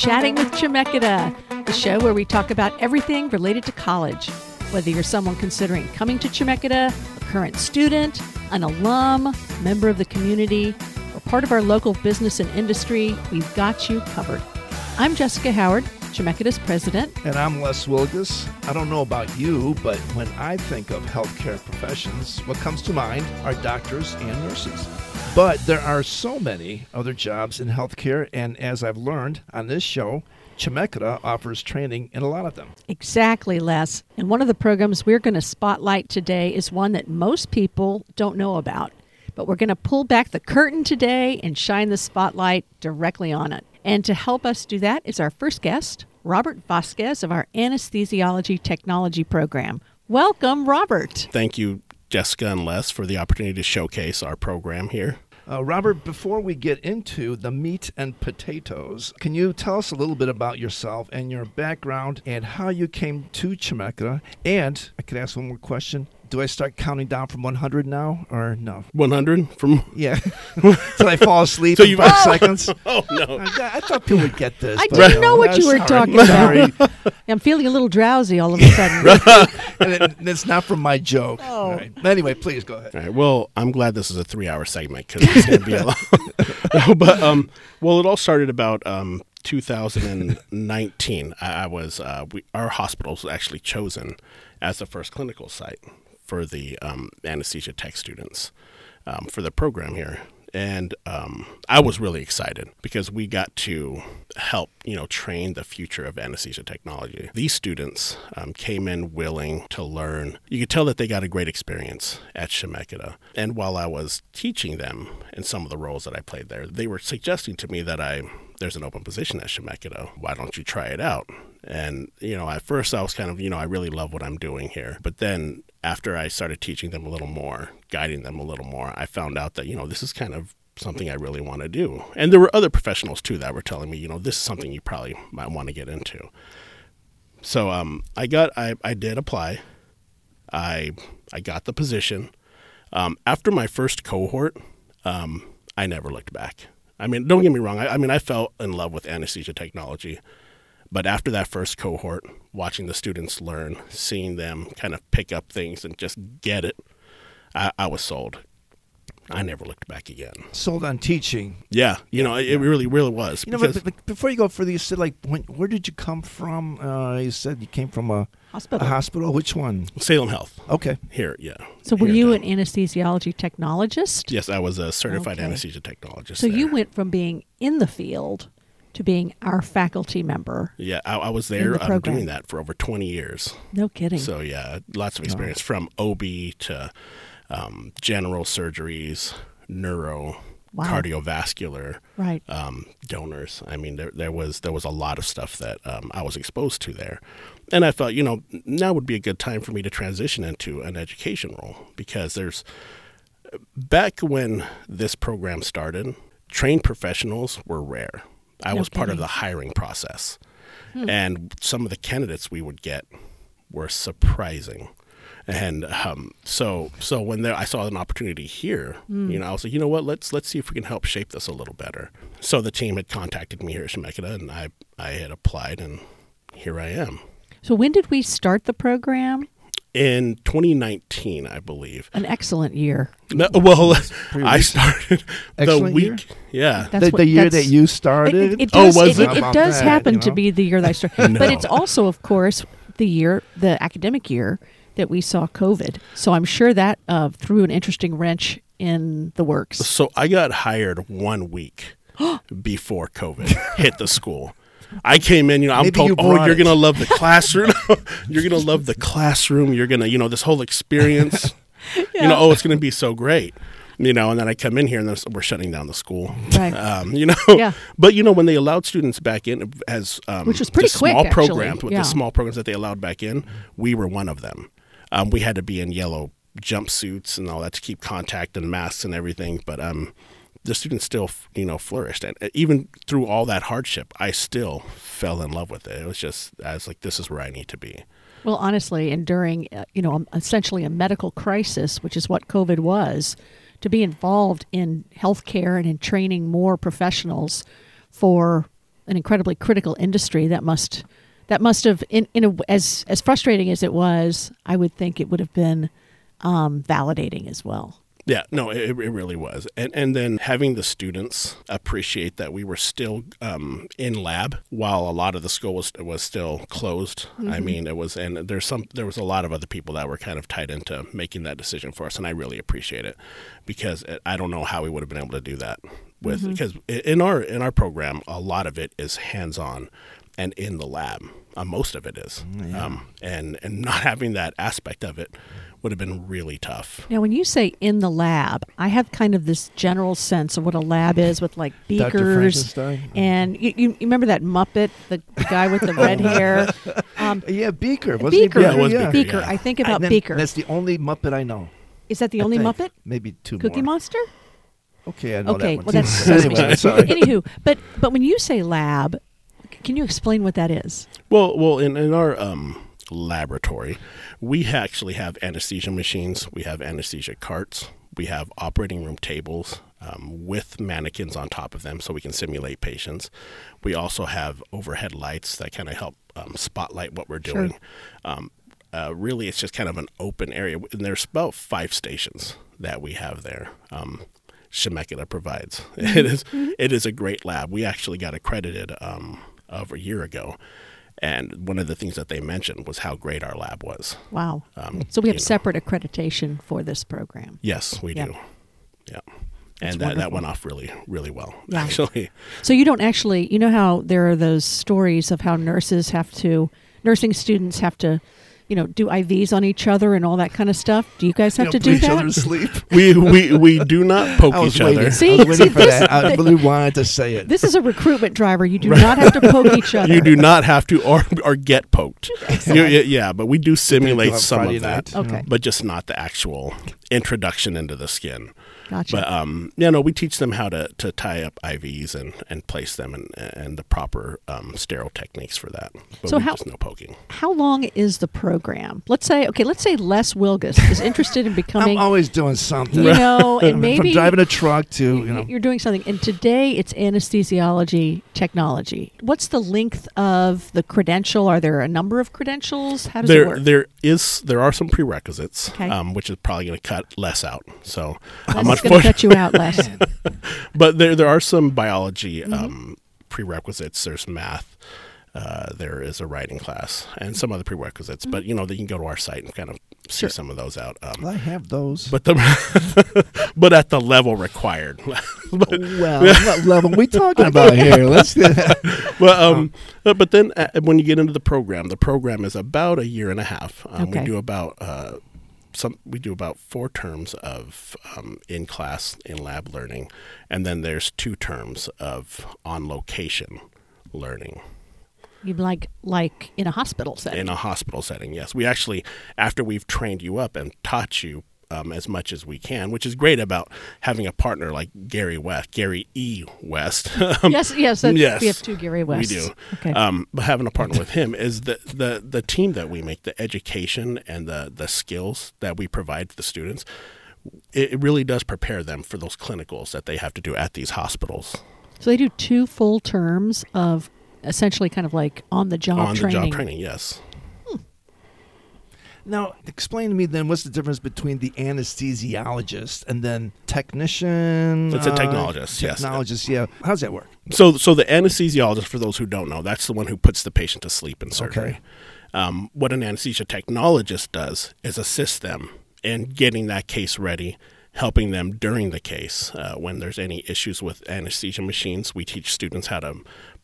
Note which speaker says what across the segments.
Speaker 1: Chatting with Chemeketa, the show where we talk about everything related to college. Whether you're someone considering coming to Chemeketa, a current student, an alum, member of the community, or part of our local business and industry, we've got you covered. I'm Jessica Howard, Chemeketa's president.
Speaker 2: And I'm Les Wilgus. I don't know about you, but when I think of healthcare professions, what comes to mind are doctors and nurses. But there are so many other jobs in healthcare, and as I've learned on this show, Chemeketa offers training in a lot of them.
Speaker 1: Exactly, Les. And one of the programs we're going to spotlight today is one that most people don't know about. But we're going to pull back the curtain today and shine the spotlight directly on it. And to help us do that is our first guest, Robert Vasquez of our Anesthesiology Technology Program. Welcome, Robert.
Speaker 3: Thank you, Jessica and Les, for the opportunity to showcase our program here.
Speaker 2: Uh, Robert, before we get into the meat and potatoes, can you tell us a little bit about yourself and your background and how you came to Chemeketa? And I could ask one more question do I start counting down from 100 now or no?
Speaker 3: 100 from
Speaker 2: yeah. Till I fall asleep
Speaker 3: so
Speaker 2: in
Speaker 3: you
Speaker 2: five seconds.
Speaker 3: Oh no!
Speaker 2: I, I, thought people would get this.
Speaker 1: I
Speaker 2: but,
Speaker 1: didn't
Speaker 2: you
Speaker 1: know what you were
Speaker 2: sorry,
Speaker 1: talking
Speaker 2: sorry.
Speaker 1: about. I'm feeling a little drowsy all of a sudden.
Speaker 2: and it, it's not from my joke.
Speaker 1: Oh.
Speaker 2: All right. Anyway, please go ahead.
Speaker 3: All right. Well, I'm glad this is a three-hour segment because it's going to be a lot. but um, well, it all started about um 2019. I, I was uh, we, our hospital was actually chosen as the first clinical site for the um, anesthesia tech students um, for the program here. And um, I was really excited because we got to help, you know, train the future of anesthesia technology. These students um, came in willing to learn. You could tell that they got a great experience at Chemeketa. And while I was teaching them in some of the roles that I played there, they were suggesting to me that I there's an open position at Chemeketa. Why don't you try it out? And, you know, at first I was kind of, you know, I really love what I'm doing here. But then after I started teaching them a little more, guiding them a little more, I found out that, you know, this is kind of something I really want to do. And there were other professionals too that were telling me, you know, this is something you probably might want to get into. So um, I got, I, I did apply. I, I got the position. Um, after my first cohort, um, I never looked back. I mean, don't get me wrong. I, I mean, I fell in love with anesthesia technology. But after that first cohort, watching the students learn, seeing them kind of pick up things and just get it, I, I was sold. I never looked back again.
Speaker 2: Sold on teaching.
Speaker 3: Yeah, you know, it, it really, really was.
Speaker 2: You know, but, but before you go further, you said like, when, where did you come from? Uh, you said you came from a
Speaker 1: Hospital.
Speaker 2: A hospital. Which one?
Speaker 3: Salem Health.
Speaker 2: Okay.
Speaker 3: Here, yeah.
Speaker 1: So were
Speaker 3: Here
Speaker 1: you
Speaker 3: in
Speaker 1: an anesthesiology technologist?
Speaker 3: Yes, I was a certified
Speaker 1: Okay.
Speaker 3: anesthesia technologist.
Speaker 1: So you went from being in the field to being our faculty member.
Speaker 3: Yeah, I, I was there
Speaker 1: the
Speaker 3: um,
Speaker 1: program.
Speaker 3: doing that for over 20 years.
Speaker 1: No kidding.
Speaker 3: So yeah, lots of experience from OB to um, general surgeries, neuro,
Speaker 1: Wow.
Speaker 3: cardiovascular,
Speaker 1: right.
Speaker 3: um, donors. I mean, there there was there was a lot of stuff that um, I was exposed to there, and I felt you know now would be a good time for me to transition into an education role because there's back when this program started, trained professionals were rare. I
Speaker 1: No
Speaker 3: was part of the hiring process,
Speaker 1: Hmm.
Speaker 3: and some of the candidates we would get were surprising. And um, so, so when there, I saw an opportunity here,
Speaker 1: Hmm.
Speaker 3: you know, I was like, you know what, let's let's see if we can help shape this a little better. So the team had contacted me here at Chemeketa, and I I had applied, and here I am.
Speaker 1: So when did we start the program?
Speaker 3: In 2019, I believe.
Speaker 1: An excellent year.
Speaker 3: No, well, I
Speaker 2: recent.
Speaker 3: started the
Speaker 2: Excellent year?
Speaker 3: week. Yeah,
Speaker 1: That's
Speaker 2: the,
Speaker 1: what-
Speaker 2: the year
Speaker 1: that's-
Speaker 2: that you started.
Speaker 1: it, it
Speaker 3: Oh,
Speaker 1: does,
Speaker 3: was
Speaker 1: it,
Speaker 3: it?
Speaker 1: it does
Speaker 2: that,
Speaker 1: happen
Speaker 2: you
Speaker 1: to be the year that I started. But it's also, of course, the year, the academic year that we saw COVID. So I'm sure that uh, threw an interesting wrench in the works.
Speaker 3: So I got hired one week before COVID hit the school. I came in, you know, I'm
Speaker 2: Maybe
Speaker 3: told,
Speaker 2: you
Speaker 3: oh, you're
Speaker 2: it."
Speaker 3: gonna love the classroom. you're gonna love the classroom. You're gonna, you know, this whole experience. You know, oh, it's gonna be so great. You know, and then I come in here and there's- we're shutting down the school.
Speaker 1: Right.
Speaker 3: Um, you know,
Speaker 1: Yeah.
Speaker 3: but you know when they allowed students back in as um,
Speaker 1: Which was pretty quick,
Speaker 3: small
Speaker 1: actually.
Speaker 3: programs with
Speaker 1: Yeah.
Speaker 3: the small programs that they allowed back in, we were one of them. Um, we had to be in yellow jumpsuits and all that to keep contact and masks and everything. But um, the students still, you know, flourished, and uh, even through all that hardship, I still fell in love with it. It was just, I was like, this is where I need to be.
Speaker 1: Well, honestly, and during uh, you know um, essentially a medical crisis, which is what COVID was, to be involved in healthcare and in training more professionals for an incredibly critical industry that must that must have in, in a, as as frustrating as it was i would think it would have been um, validating as well
Speaker 3: Yeah, no, it, it really was, and and then having the students appreciate that we were still um, in lab while a lot of the school was was still closed. I mean, it was, and there's some there was a lot of other people that were kind of tied into making that decision for us, and I really appreciate it because it, I don't know how we would have been able to do that with because in our in our program a lot of it is hands on and in the lab. Uh, most of it is, um, and and not having that aspect of it would have been really tough.
Speaker 1: now when you say in the lab i have kind of this general sense of what a lab is with like beakers and you, you, you remember that muppet the, the guy with the red hair um,
Speaker 2: Yeah, Beaker. Wasn't
Speaker 1: beaker
Speaker 3: Yeah, it was
Speaker 2: yeah.
Speaker 3: Beaker,
Speaker 1: beaker
Speaker 3: yeah.
Speaker 1: i think
Speaker 2: And
Speaker 1: about
Speaker 2: then-
Speaker 1: beaker
Speaker 2: That's the only Muppet I know.
Speaker 1: is that the
Speaker 2: I
Speaker 1: only
Speaker 2: think.
Speaker 1: muppet
Speaker 2: Maybe two
Speaker 1: cookie
Speaker 2: more.
Speaker 1: monster
Speaker 2: Okay, I know
Speaker 1: okay,
Speaker 2: that one.
Speaker 1: well that's
Speaker 2: too.
Speaker 1: Sesame
Speaker 2: anyway, sorry.
Speaker 1: Anywho, but but when you say lab, c- can you explain what that is?
Speaker 3: Well, well, in, in our um, laboratory, we actually have anesthesia machines. We have anesthesia carts. We have operating room tables um, with mannequins on top of them, so we can simulate patients. We also have overhead lights that kind of help um, spotlight what we're
Speaker 1: Sure.
Speaker 3: doing. Um, uh, really, it's just kind of an open area, and there's about five stations that we have there. Um, Chemeketa provides. It is it is a great lab. We actually got accredited um, over a year ago, and one of the things that they mentioned was how great our lab was.
Speaker 1: Wow.
Speaker 3: Um,
Speaker 1: so we have
Speaker 3: you know.
Speaker 1: separate accreditation for this program.
Speaker 3: Yes, we
Speaker 1: Yeah.
Speaker 3: do. Yeah,
Speaker 1: That's
Speaker 3: and that, that went off really really well.
Speaker 1: Yeah.
Speaker 3: Actually,
Speaker 1: So you don't actually, you know how there are those stories of how nurses have to, nursing students have to, you know, do IVs on each other and all that kind of stuff. Do you guys have
Speaker 2: You
Speaker 1: to
Speaker 2: know,
Speaker 1: do
Speaker 2: put each
Speaker 1: that?
Speaker 2: other to sleep.
Speaker 3: we we we do not poke
Speaker 2: I was
Speaker 3: each
Speaker 2: waiting.
Speaker 3: other.
Speaker 1: See?
Speaker 2: I was waiting
Speaker 1: See,
Speaker 2: for
Speaker 1: this-
Speaker 2: that. I really wanted to say it.
Speaker 1: This is a recruitment driver. You do not have to poke each other.
Speaker 3: You do not have to, or or get poked. You- yeah, yeah, but we do simulate
Speaker 2: on
Speaker 3: some
Speaker 2: Friday
Speaker 3: of that,
Speaker 2: night.
Speaker 1: Okay.
Speaker 3: but just not the actual introduction into the skin.
Speaker 1: Gotcha.
Speaker 3: But um, yeah, no, we teach them how to, to tie up IVs and, and place them and and the proper um, sterile techniques for that. But
Speaker 1: So how-
Speaker 3: just no poking.
Speaker 1: how long is the program? Let's say, okay, let's say Les Wilgus is interested in becoming.
Speaker 2: I'm always doing something.
Speaker 1: you know, and maybe
Speaker 2: From driving a truck to, you know.
Speaker 1: you're doing something. And today it's anesthesiology technology. What's the length of the credential? Are there a number of credentials? How does it
Speaker 3: There
Speaker 1: work?
Speaker 3: there is there are some prerequisites,
Speaker 1: Okay.
Speaker 3: um, which is probably going to cut less out. So
Speaker 1: Les
Speaker 3: I'm
Speaker 1: going to cut you out, Les.
Speaker 3: but there there are some biology
Speaker 1: Mm-hmm.
Speaker 3: um, prerequisites. There's math. Uh, there is a writing class and some other prerequisites, but you know they can go to our site and kind of see
Speaker 1: Sure.
Speaker 3: some of those out. Um,
Speaker 2: I have those.
Speaker 3: but the but at the level required. but,
Speaker 2: well, what level we talking about here? Let's.
Speaker 3: well, um, uh, but then uh, when you get into the program, the program is about a year and a half. Um,
Speaker 1: Okay.
Speaker 3: We do about uh, some. We do about four terms of um, in class in lab learning, and then there's two terms of on location learning
Speaker 1: You'd like like in a hospital setting.
Speaker 3: in a hospital setting. Yes, we actually after we've trained you up and taught you. Um, as much as we can, which is great about having a partner like Gary West, Gary E. West. Um,
Speaker 1: yes, yes,
Speaker 3: yes,
Speaker 1: we have two Gary Wests.
Speaker 3: we do.
Speaker 1: Okay.
Speaker 3: Um, but having a partner with him is the, the the team that we make, the education and the the skills that we provide to the students. It, it really does prepare them for those clinicals that they have to do at these hospitals
Speaker 1: so they do two full terms of essentially kind of like on the job training.
Speaker 3: on
Speaker 1: training.
Speaker 3: the job training. Yes.
Speaker 2: Now, explain to me then what's the difference between the anesthesiologist and then technician?
Speaker 3: It's a
Speaker 2: uh,
Speaker 3: technologist, yes.
Speaker 2: Technologist, yeah. How does that work?
Speaker 3: So, so the anesthesiologist, for those who don't know, that's the one who puts the patient to sleep in surgery.
Speaker 2: Okay.
Speaker 3: Um, what an anesthesia technologist does is assist them in getting that case ready, helping them during the case. Uh, when there's any issues with anesthesia machines, we teach students how to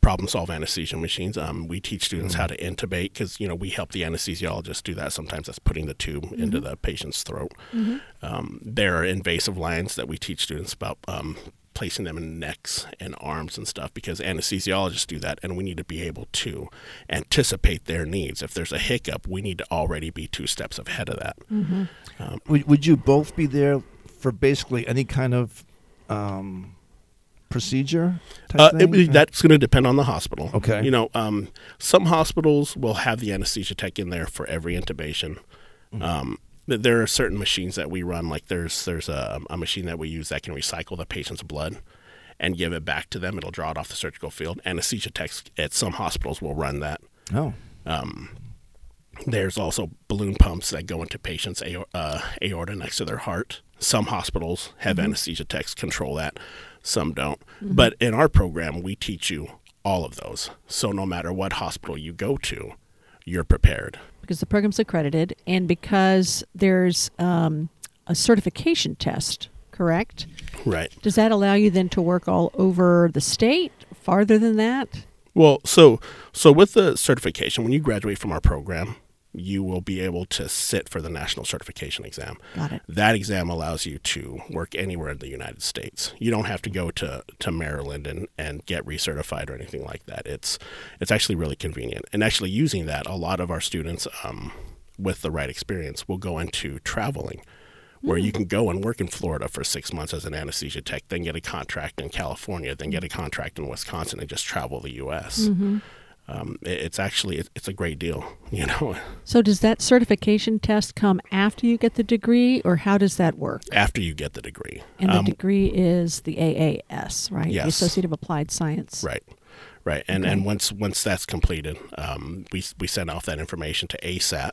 Speaker 3: problem solve anesthesia machines. Um, we teach students how to intubate because you know we help the anesthesiologist do that. Sometimes that's putting the tube into the patient's throat. Um, there are invasive lines that we teach students about. Um, placing them in necks and arms and stuff because anesthesiologists do that and we need to be able to anticipate their needs if there's a hiccup we need to already be two steps ahead of that
Speaker 2: Would, would you both be there for basically any kind of um, procedure?
Speaker 3: Uh, it- that's going to depend on the hospital.
Speaker 2: Okay.
Speaker 3: You know, um, some hospitals will have the anesthesia tech in there for every intubation.
Speaker 2: Mm-hmm.
Speaker 3: Um, there are certain machines that we run, like there's there's a, a machine that we use that can recycle the patient's blood, and give it back to them. It'll draw it off the surgical field. Anesthesia techs at some hospitals will run that.
Speaker 2: Oh.
Speaker 3: There's also balloon pumps that go into patients' aor- uh, aorta next to their heart. Some hospitals have anesthesia techs control that, some don't. But in our program, we teach you all of those. So no matter what hospital you go to, you're prepared.
Speaker 1: because the program's accredited and because there's um, a certification test, correct?
Speaker 3: Right.
Speaker 1: Does that allow you then to work all over the state, farther than that?
Speaker 3: Well, so so with the certification, when you graduate from our program, you will be able to sit for the national certification exam.
Speaker 1: Got it.
Speaker 3: That exam allows you to work anywhere in the United States. You don't have to go to, to Maryland and, and get recertified or anything like that. It's it's actually really convenient. And actually using that, a lot of our students um, with the right experience will go into traveling where you can go and work in Florida for six months as an anesthesia tech, then get a contract in California, then get a contract in Wisconsin, and just travel the U.S. Um, it- it's actually it, it's a great deal, you know.
Speaker 1: So does that certification test come after you get the degree, or how does that work?
Speaker 3: After you get the degree,
Speaker 1: And the
Speaker 3: Um,
Speaker 1: degree is the AAS, right? The
Speaker 3: Yes.
Speaker 1: Associate of Applied Science.
Speaker 3: Right, right, and
Speaker 1: Okay.
Speaker 3: and once once that's completed, um, we we send off that information to ASAT,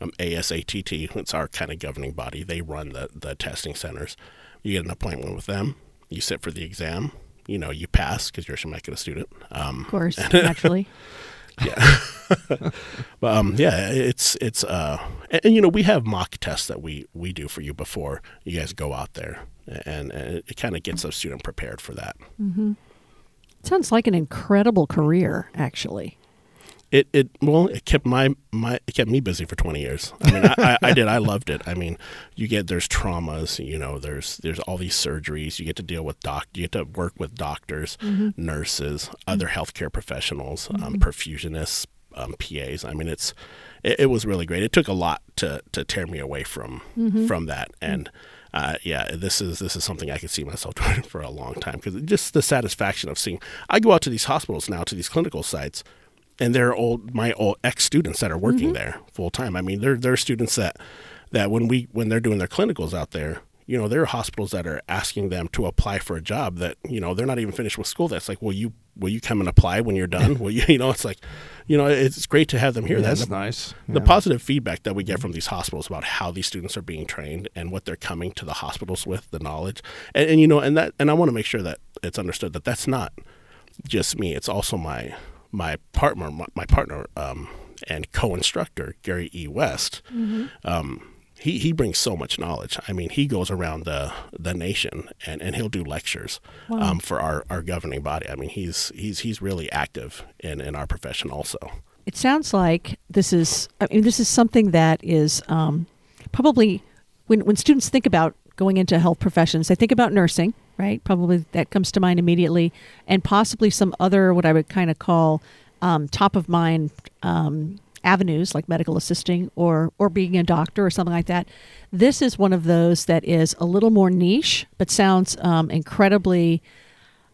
Speaker 3: um, ASATT. It's our kind of governing body. They run the the testing centers. You get an appointment with them. You sit for the exam. You know, you pass because you're a Chemeketa student. Um,
Speaker 1: Of course, naturally.
Speaker 3: yeah, but um, yeah, it's it's uh, and, and, you know we have mock tests that we we do for you before you guys go out there, and, and it kind of gets a student prepared for that.
Speaker 1: Sounds like an incredible career, actually.
Speaker 3: It it well it kept my my it kept me busy for twenty years. I mean I, I, I did I loved it. I mean you get there's traumas you know there's there's all these surgeries you get to deal with doc you get to work with doctors nurses other healthcare professionals um, perfusionists um, PAs. I mean it's it, it was really great. It took a lot to to tear me away from from that and. Uh, yeah, this is this is something I could see myself doing for a long time because just the satisfaction of seeing. I go out to these hospitals now, to these clinical sites, and they're old my old ex students that are working mm-hmm. there full time. I mean, they're they're students that that when we when they're doing their clinicals out there, you know, there are hospitals that are asking them to apply for a job that you know they're not even finished with school. That's like, will you will you come and apply when you're done? will you you know? It's like, you know, it's great to have them here.
Speaker 2: That's
Speaker 3: That-
Speaker 2: nice.
Speaker 3: the positive feedback that we get mm-hmm. from these hospitals about how these students are being trained and what they're coming to the hospitals with the knowledge and, and you know and that and i want to make sure that it's understood that that's not just me it's also my my partner my, my partner um, and co-instructor gary e west um, he, he brings so much knowledge. I mean, he goes around the the nation and, and he'll do lectures um, for our, our governing body. I mean, he's he's he's really active in, in our profession also.
Speaker 1: It sounds like this is. I mean, this is something that is um, probably when when students think about going into health professions, they think about nursing, right? Probably that comes to mind immediately, and possibly some other what I would kind of call um, top of mind um, avenues like medical assisting or or being a doctor or something like that. This is one of those that is a little more niche, but sounds um, incredibly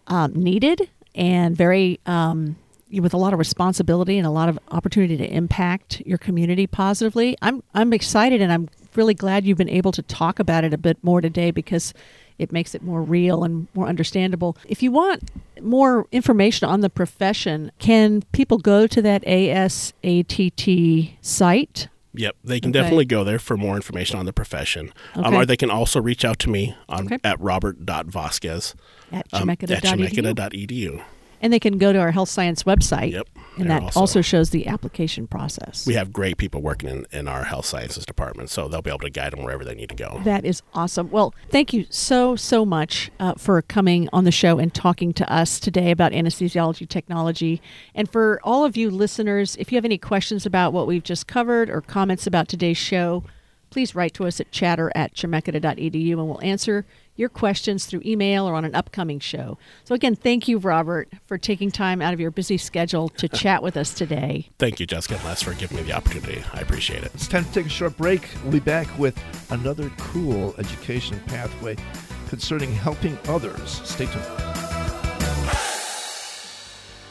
Speaker 1: um, needed and very um, with a lot of responsibility and a lot of opportunity to impact your community positively. I'm I'm excited and I'm really glad you've been able to talk about it a bit more today because it makes it more real and more understandable. If you want more information on the profession, can people go to that ASATT site?
Speaker 3: Yep, they can
Speaker 1: Okay.
Speaker 3: definitely go there for more information on the profession, um, or they can also reach out to me on
Speaker 1: Okay.
Speaker 3: at robert.vasquez
Speaker 1: At
Speaker 3: um, at
Speaker 1: chemeketa.edu. And they can go to our health science website.
Speaker 3: Yep,
Speaker 1: And that
Speaker 3: also-
Speaker 1: also, shows the application process.
Speaker 3: We have great people working in, in our health sciences department, so they'll be able to guide them wherever they need to go.
Speaker 1: That is awesome. Well, thank you so, so much uh, for coming on the show and talking to us today about anesthesiology technology. And for all of you listeners, if you have any questions about what we've just covered or comments about today's show, please write to us at chatter at chemeketa.edu and we'll answer your questions through email or on an upcoming show. So, again, thank you, Robert, for taking time out of your busy schedule to chat with us today.
Speaker 3: Thank you, Jessica and Les, for giving me the opportunity. I appreciate it.
Speaker 2: It's time to take a short break. We'll be back with another cool education pathway concerning helping others. Stay tuned.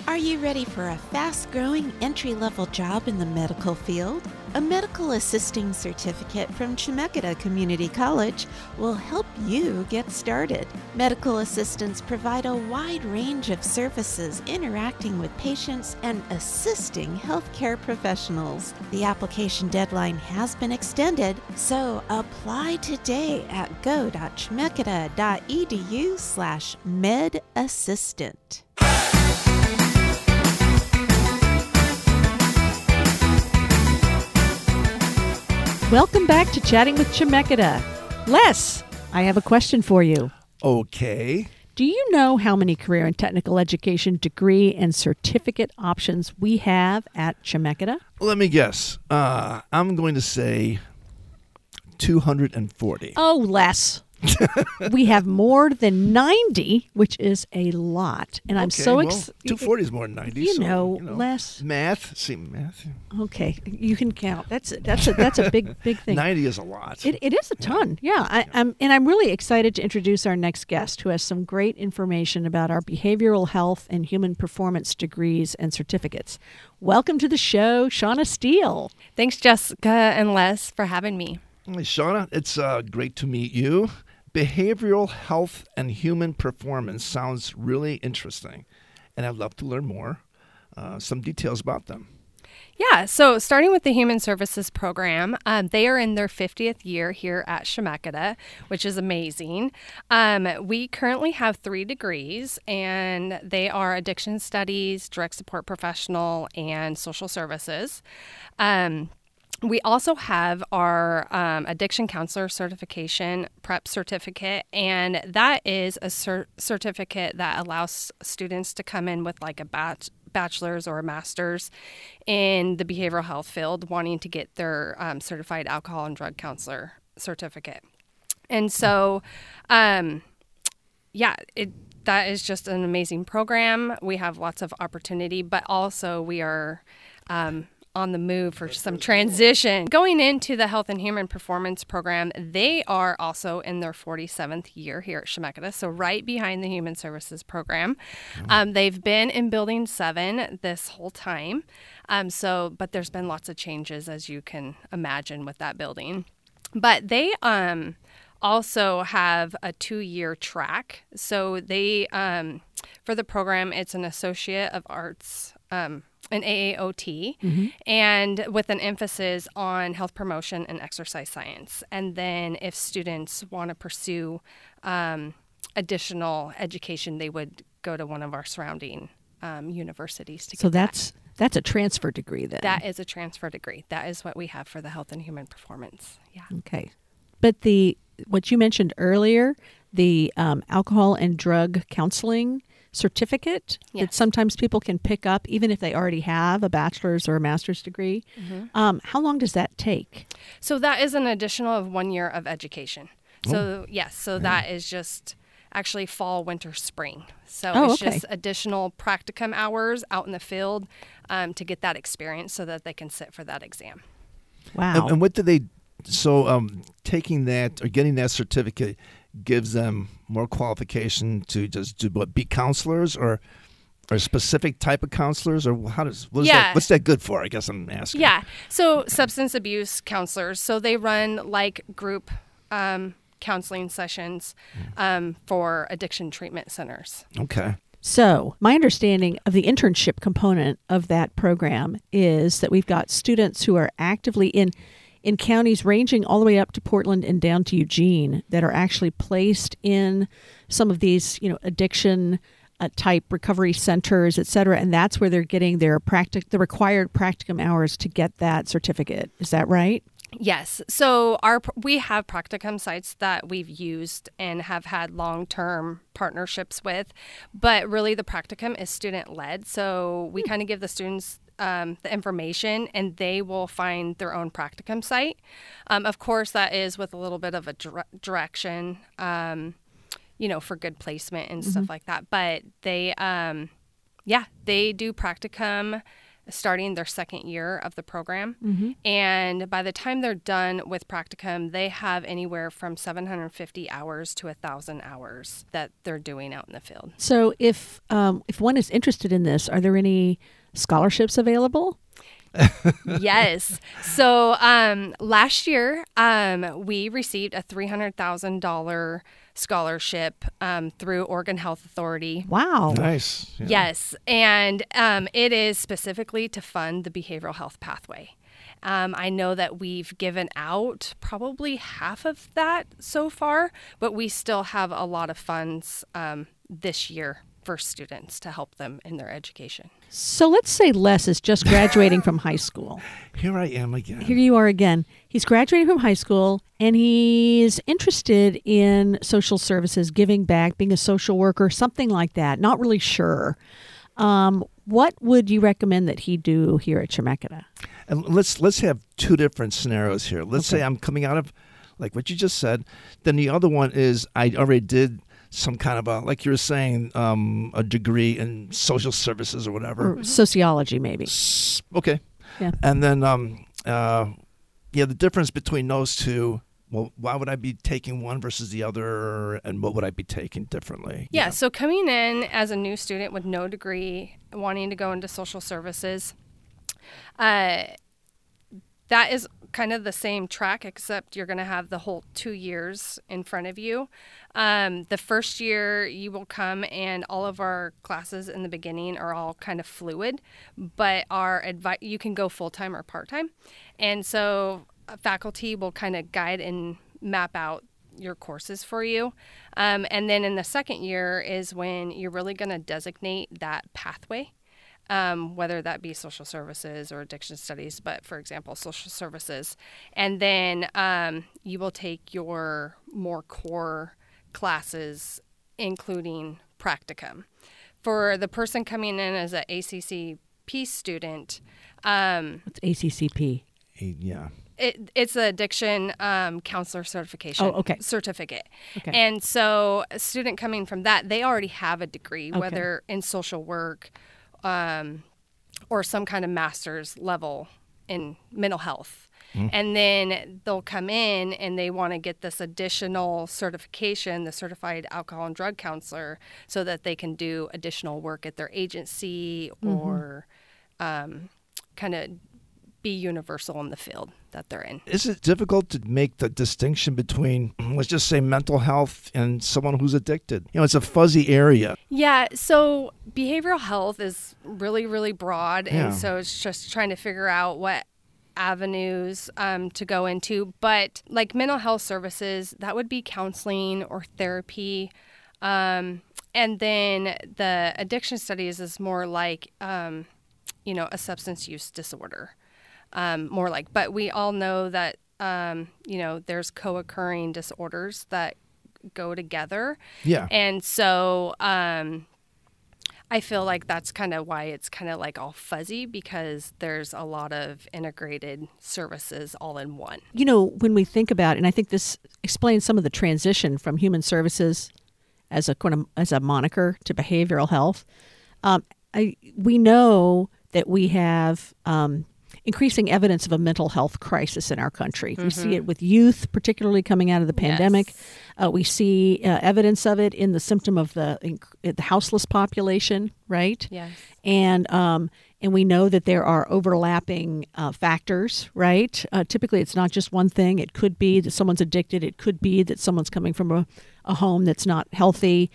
Speaker 4: Are you ready for a fast growing entry level job in the medical field? A medical assisting certificate from Chemeketa Community College will help you get started. Medical assistants provide a wide range of services interacting with patients and assisting healthcare professionals. The application deadline has been extended, so apply today at go.chemeketa.edu slash medassistant.
Speaker 1: Welcome back to Chatting with Chemeketa. Les, I have a question for you.
Speaker 2: Okay.
Speaker 1: Do you know how many career and technical education degree and certificate options we have at Chemeketa?
Speaker 2: Let me guess. Uh, I'm going to say 240.
Speaker 1: Oh, Les. we have more than 90, which is a lot. And I'm
Speaker 2: Okay,
Speaker 1: so
Speaker 2: well,
Speaker 1: excited.
Speaker 2: 240 is more than 90.
Speaker 1: You
Speaker 2: so,
Speaker 1: know,
Speaker 2: you know,
Speaker 1: less-
Speaker 2: Math. See, math.
Speaker 1: Okay, you can count. That's that's a that's a big big thing.
Speaker 2: 90 is a lot.
Speaker 1: It, it is a ton, yeah. I, I'm, and I'm really excited to introduce our next guest, who has some great information about our behavioral health and human performance degrees and certificates. Welcome to the show, Shaunah Steel.
Speaker 5: Thanks, Jessica and Les, for having me.
Speaker 2: Hey, Shaunah, it's uh, great to meet you. Behavioral health and human performance sounds really interesting, and I'd love to learn more. Uh, some details about them.
Speaker 5: Yeah, so starting with the Human Services Program, um, they are in their 50th year here at Chemeketa, which is amazing. Um, we currently have three degrees, and they are addiction studies, direct support professional, and social services. Um, we also have our um, addiction counselor certification prep certificate, and that is a cer- certificate that allows students to come in with like a bach- bachelor's or a master's in the behavioral health field, wanting to get their um, certified alcohol and drug counselor certificate. And so, um, yeah, it that is just an amazing program. We have lots of opportunity, but also we are um, on the move for some transition. Going into the Health and Human Performance Program, they are also in their 47th year here at Chemeketa, so right behind the Human Services Program. Um, they've been in Building 7 this whole time. Um, so, but there's been lots of changes, as you can imagine, with that building. But they um, also have a two year track. So they, um, for the program, it's an Associate of Arts, um, an AAOT, and with an emphasis on health promotion and exercise science. And then if students want to pursue um, additional education, they would go to one of our surrounding um, universities to
Speaker 1: So
Speaker 5: get that.
Speaker 1: that's that's a transfer degree then.
Speaker 5: That is a transfer degree. That is what we have for the health and human performance. Yeah.
Speaker 1: okay. But the what you mentioned earlier, the um, alcohol and drug counseling certificate that sometimes people can pick up even if they already have a bachelor's or a master's degree. Um, how long does that take?
Speaker 5: So that is an additional of one year of education.
Speaker 1: Oh.
Speaker 5: So yes, so that is just actually fall, winter, spring. So
Speaker 1: Oh,
Speaker 5: it's
Speaker 1: okay.
Speaker 5: just additional practicum hours out in the field um, to get that experience so that they can sit for that exam.
Speaker 1: Wow.
Speaker 2: And, and what do they? So, um, taking that or getting that certificate gives them more qualification to just do what? Be counselors or or a specific type of counselors or how does what is
Speaker 5: Yeah.
Speaker 2: that, what's that good for? I guess I'm asking.
Speaker 5: Yeah. So substance abuse counselors. So they run like group um, counseling sessions um, for addiction treatment centers.
Speaker 2: Okay.
Speaker 1: So, my understanding of the internship component of that program is that we've got students who are actively in in counties ranging all the way up to Portland and down to Eugene that are actually placed in some of these, you know, addiction uh, type recovery centers, et cetera, and that's where they're getting their practic the required practicum hours to get that certificate. Is that right?
Speaker 5: Yes. So our we have practicum sites that we've used and have had long-term partnerships with, but really the practicum is student-led. So we kind of give the students um, the information, and they will find their own practicum site. Um, of course, that is with a little bit of a dire- direction, um, you know, for good placement and stuff like that. But they, um, yeah, they do practicum starting their second year of the program. And by the time they're done with practicum, they have anywhere from 750 hours to 1,000 hours that they're doing out in the field.
Speaker 1: So, if um, if one is interested in this, are there any scholarships available?
Speaker 5: yes. So um, last year, um, we received a three hundred thousand dollar scholarship um, through Oregon Health Authority.
Speaker 1: Wow.
Speaker 2: Nice. Yeah.
Speaker 5: Yes, and um, it is specifically to fund the behavioral health pathway. Um, I know that we've given out probably half of that so far, but we still have a lot of funds um, this year for students to help them in their education.
Speaker 1: So let's say Les is just graduating from high school.
Speaker 2: Here I am again.
Speaker 1: Here you are again. He's graduating from high school and he's interested in social services, giving back, being a social worker, something like that. Not really sure. Um, what would you recommend that he do here at Chemeketa?
Speaker 2: And let's let's have two different scenarios here. Let's say I'm coming out of like what you just said. Then the other one is I already did some kind of a like you were saying um, a degree in social services or whatever.
Speaker 1: Or sociology, maybe.
Speaker 2: Okay.
Speaker 1: Yeah.
Speaker 2: And then um, uh, yeah, the difference between those two. Well, why would I be taking one versus the other, and what would I be taking differently?
Speaker 5: Yeah, so coming in as a new student with no degree, wanting to go into social services, uh, that is kind of the same track, except you're going to have the whole two years in front of you. Um, the first year, you will come, and all of our classes in the beginning are all kind of fluid, but our advice you can go full time or part time, and so uh, faculty will kind of guide and map out your courses for you. Um, and then in the second year is when you're really going to designate that pathway, um, whether that be social services or addiction studies, but for example, social services. And then um, you will take your more core classes, including practicum. For the person coming in as an ACCP student, um,
Speaker 1: What's ACCP?
Speaker 2: Yeah.
Speaker 5: it, it's the addiction um, counselor certification.
Speaker 1: Oh, okay.
Speaker 5: Certificate.
Speaker 1: Okay.
Speaker 5: And so, a student coming from that, they already have a degree,
Speaker 1: Okay.
Speaker 5: whether in social work um, or some kind of master's level in mental health. And then they'll come in and they want to get this additional certification, the certified alcohol and drug counselor, so that they can do additional work at their agency or um, kind of be universal in the field that they're in.
Speaker 2: Is it difficult to make the distinction between, let's just say, mental health and someone who's addicted? You know, it's a fuzzy area.
Speaker 5: Yeah, so behavioral health is really, really broad.
Speaker 2: Yeah.
Speaker 5: And so it's just trying to figure out what avenues um, to go into. But like mental health services, that would be counseling or therapy. Um, and then the addiction studies is more like, um, you know, a substance use disorder. Um, more like, but we all know that, um, you know, there's co occurring disorders that go together.
Speaker 2: Yeah.
Speaker 5: And so um, I feel like that's kind of why it's kind of like all fuzzy because there's a lot of integrated services all in one.
Speaker 1: You know, when we think about, and I think this explains some of the transition from human services as a kind of, as a moniker to behavioral health. Um, I, we know that we have um, increasing evidence of a mental health crisis in our country. We see it with youth, particularly coming out of the pandemic. Uh, we see uh, evidence of it in the symptom of the inc- the houseless population, right?
Speaker 5: Yes.
Speaker 1: and um, and we know that there are overlapping uh, factors, right? Uh, typically, it's not just one thing. It could be that someone's addicted. It could be that someone's coming from a, a home that's not healthy.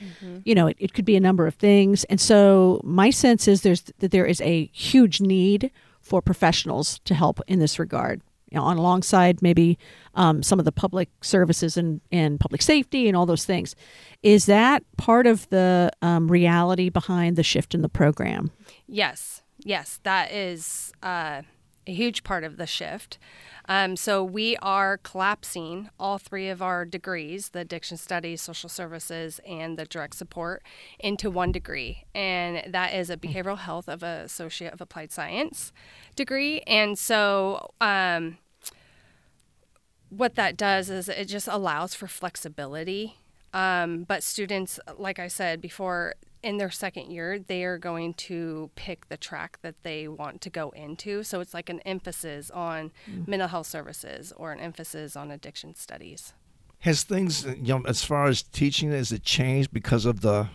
Speaker 1: You know, it, it could be a number of things. And so, my sense is there's that there is a huge need for professionals to help in this regard. You know, on alongside maybe um, some of the public services and, and public safety and all those things. Is that part of the um, reality behind the shift in the program?
Speaker 5: Yes, yes, that is uh, a huge part of the shift. Um, so we are collapsing all three of our degrees the addiction studies, social services, and the direct support into one degree. And that is a behavioral health of a Associate of Applied Science degree. And so, um, what that does is it just allows for flexibility. Um, but students, like I said before, in their second year, they are going to pick the track that they want to go into. So it's like an emphasis on mm. mental health services or an emphasis on addiction studies.
Speaker 2: Has things, you know, as far as teaching, has it changed because of the,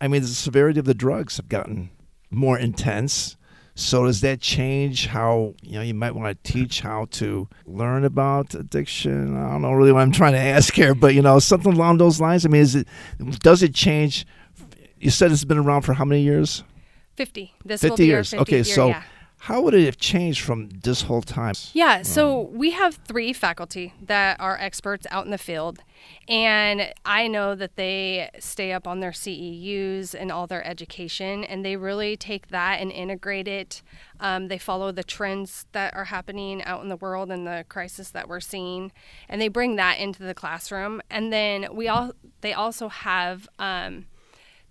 Speaker 2: I mean, the severity of the drugs have gotten more intense. So does that change how you know you might want to teach how to learn about addiction? I don't know really what I'm trying to ask here, but you know something along those lines. I mean, is it does it change? You said it's been around for how many years?
Speaker 5: 50. This will
Speaker 2: 50
Speaker 5: be
Speaker 2: years.
Speaker 5: Our 50th
Speaker 2: okay,
Speaker 5: year,
Speaker 2: so
Speaker 5: yeah.
Speaker 2: how would it have changed from this whole time?
Speaker 5: Yeah, so we have three faculty that are experts out in the field, and I know that they stay up on their CEUs and all their education, and they really take that and integrate it. Um, they follow the trends that are happening out in the world and the crisis that we're seeing, and they bring that into the classroom. And then we all they also have. Um,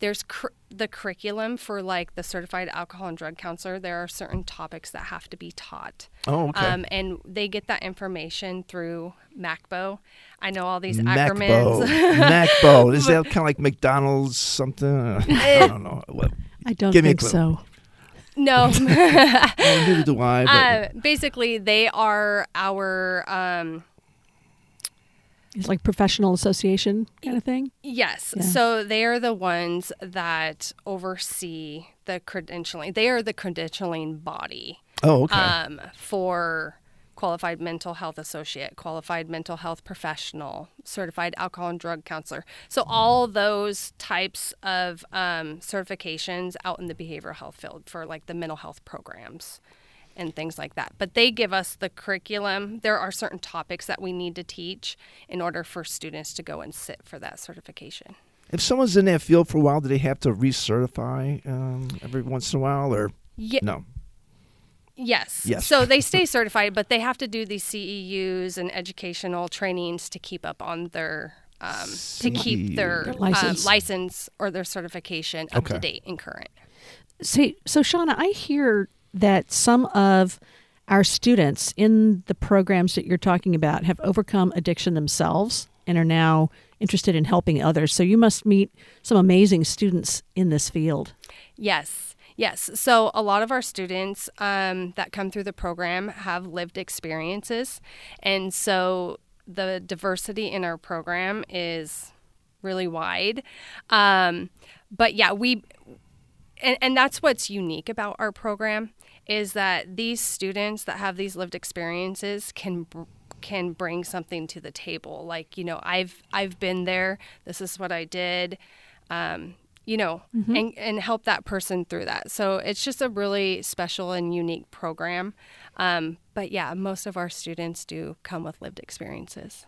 Speaker 5: there's cur- the curriculum for like the certified alcohol and drug counselor there are certain topics that have to be taught
Speaker 2: Oh, okay.
Speaker 5: um, and they get that information through MHACBO i know all these
Speaker 2: MHACBO.
Speaker 5: acronyms
Speaker 2: MHACBO. Is that kind of like McDonald's something? I don't know. What?
Speaker 1: I don't
Speaker 2: Give me a
Speaker 1: think
Speaker 2: clue.
Speaker 1: so.
Speaker 5: no
Speaker 2: Well, neither do I. But
Speaker 5: uh, basically they are our um,
Speaker 1: It's like professional association kind of thing.
Speaker 5: Yes.
Speaker 1: Yeah.
Speaker 5: So they are the ones that oversee the credentialing. They are the credentialing body
Speaker 2: oh, okay.
Speaker 5: um, for qualified mental health associate, qualified mental health professional, certified alcohol and drug counselor. So all those types of um, certifications out in the behavioral health field for like the mental health programs and things like that. But they give us the curriculum. There are certain topics that we need to teach in order for students to go and sit for that certification.
Speaker 2: if someone's in that field for a while, do they have to recertify um, every once in a while, or
Speaker 5: Yeah,
Speaker 2: no?
Speaker 5: Yes.
Speaker 2: Yes.
Speaker 5: So they stay certified, but they have to do these CEUs and educational trainings to keep up on their um, to keep their
Speaker 1: Their
Speaker 5: um,
Speaker 1: license.
Speaker 5: license or their certification up
Speaker 2: Okay.
Speaker 5: to date and current.
Speaker 1: See, so Shaunah, I hear that some of our students in the programs that you're talking about have overcome addiction themselves and are now interested in helping others. So you must meet some amazing students in this field.
Speaker 5: Yes. Yes. So a lot of our students um, that come through the program have lived experiences. And so the diversity in our program is really wide. Um, but yeah, we, and, and that's what's unique about our program is that these students that have these lived experiences can can bring something to the table. Like you know i've i've been there. This is what i did. Um, you know and, and help that person through that. So it's just a really special and unique program. Um, but yeah most of our students do come with lived experiences.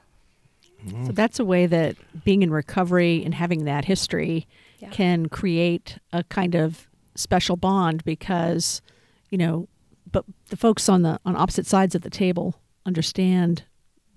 Speaker 1: So that's a way that being in recovery and having that history
Speaker 5: Yeah.
Speaker 1: can create a kind of special bond because, you know, but the folks on the on opposite sides of the table understand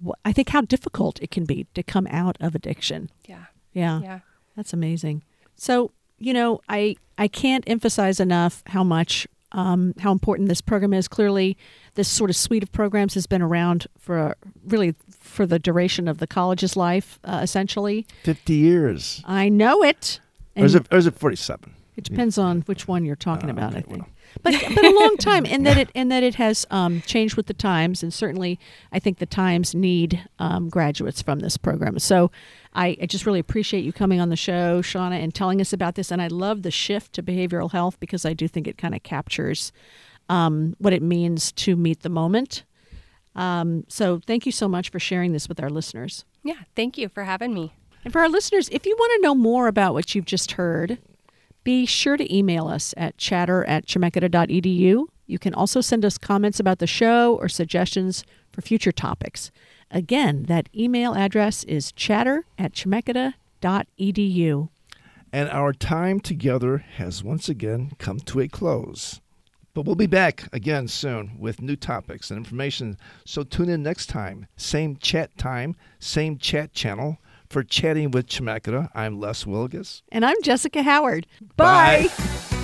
Speaker 1: what, I think how difficult it can be to come out of addiction.
Speaker 5: yeah
Speaker 1: Yeah.
Speaker 5: yeah
Speaker 1: That's amazing. So, you know, I I can't emphasize enough how much um, how important this program is. Clearly, this sort of suite of programs has been around for a, really for the duration of the college's life, uh, essentially.
Speaker 2: Fifty years,
Speaker 1: I know it.
Speaker 2: or is it? Or is it forty-seven?
Speaker 1: it depends on which one you're talking
Speaker 2: Ah,
Speaker 1: about, I think.
Speaker 2: well.
Speaker 1: But but a long time, and that it and that it has um, changed with the times, and certainly I think the times need um, graduates from this program. So I, I just really appreciate you coming on the show, Shaunah, and telling us about this. And I love the shift to behavioral health because I do think it kind of captures um, what it means to meet the moment. Um, so thank you so much for sharing this with our listeners.
Speaker 5: yeah thank you for having me
Speaker 1: And for our listeners, if you want to know more about what you've just heard, be sure to email us at chatter at chemeketa.edu. You can also send us comments about the show or suggestions for future topics. Again, that email address is chatter at chemeketa.edu.
Speaker 2: And our time together has once again come to a close. But we'll be back again soon with new topics and information. So tune in next time. Same chat time, same chat channel. For Chatting with Chemeketa, I'm Les Wilgus.
Speaker 1: And I'm Jessica Howard.
Speaker 2: Bye.
Speaker 1: Bye.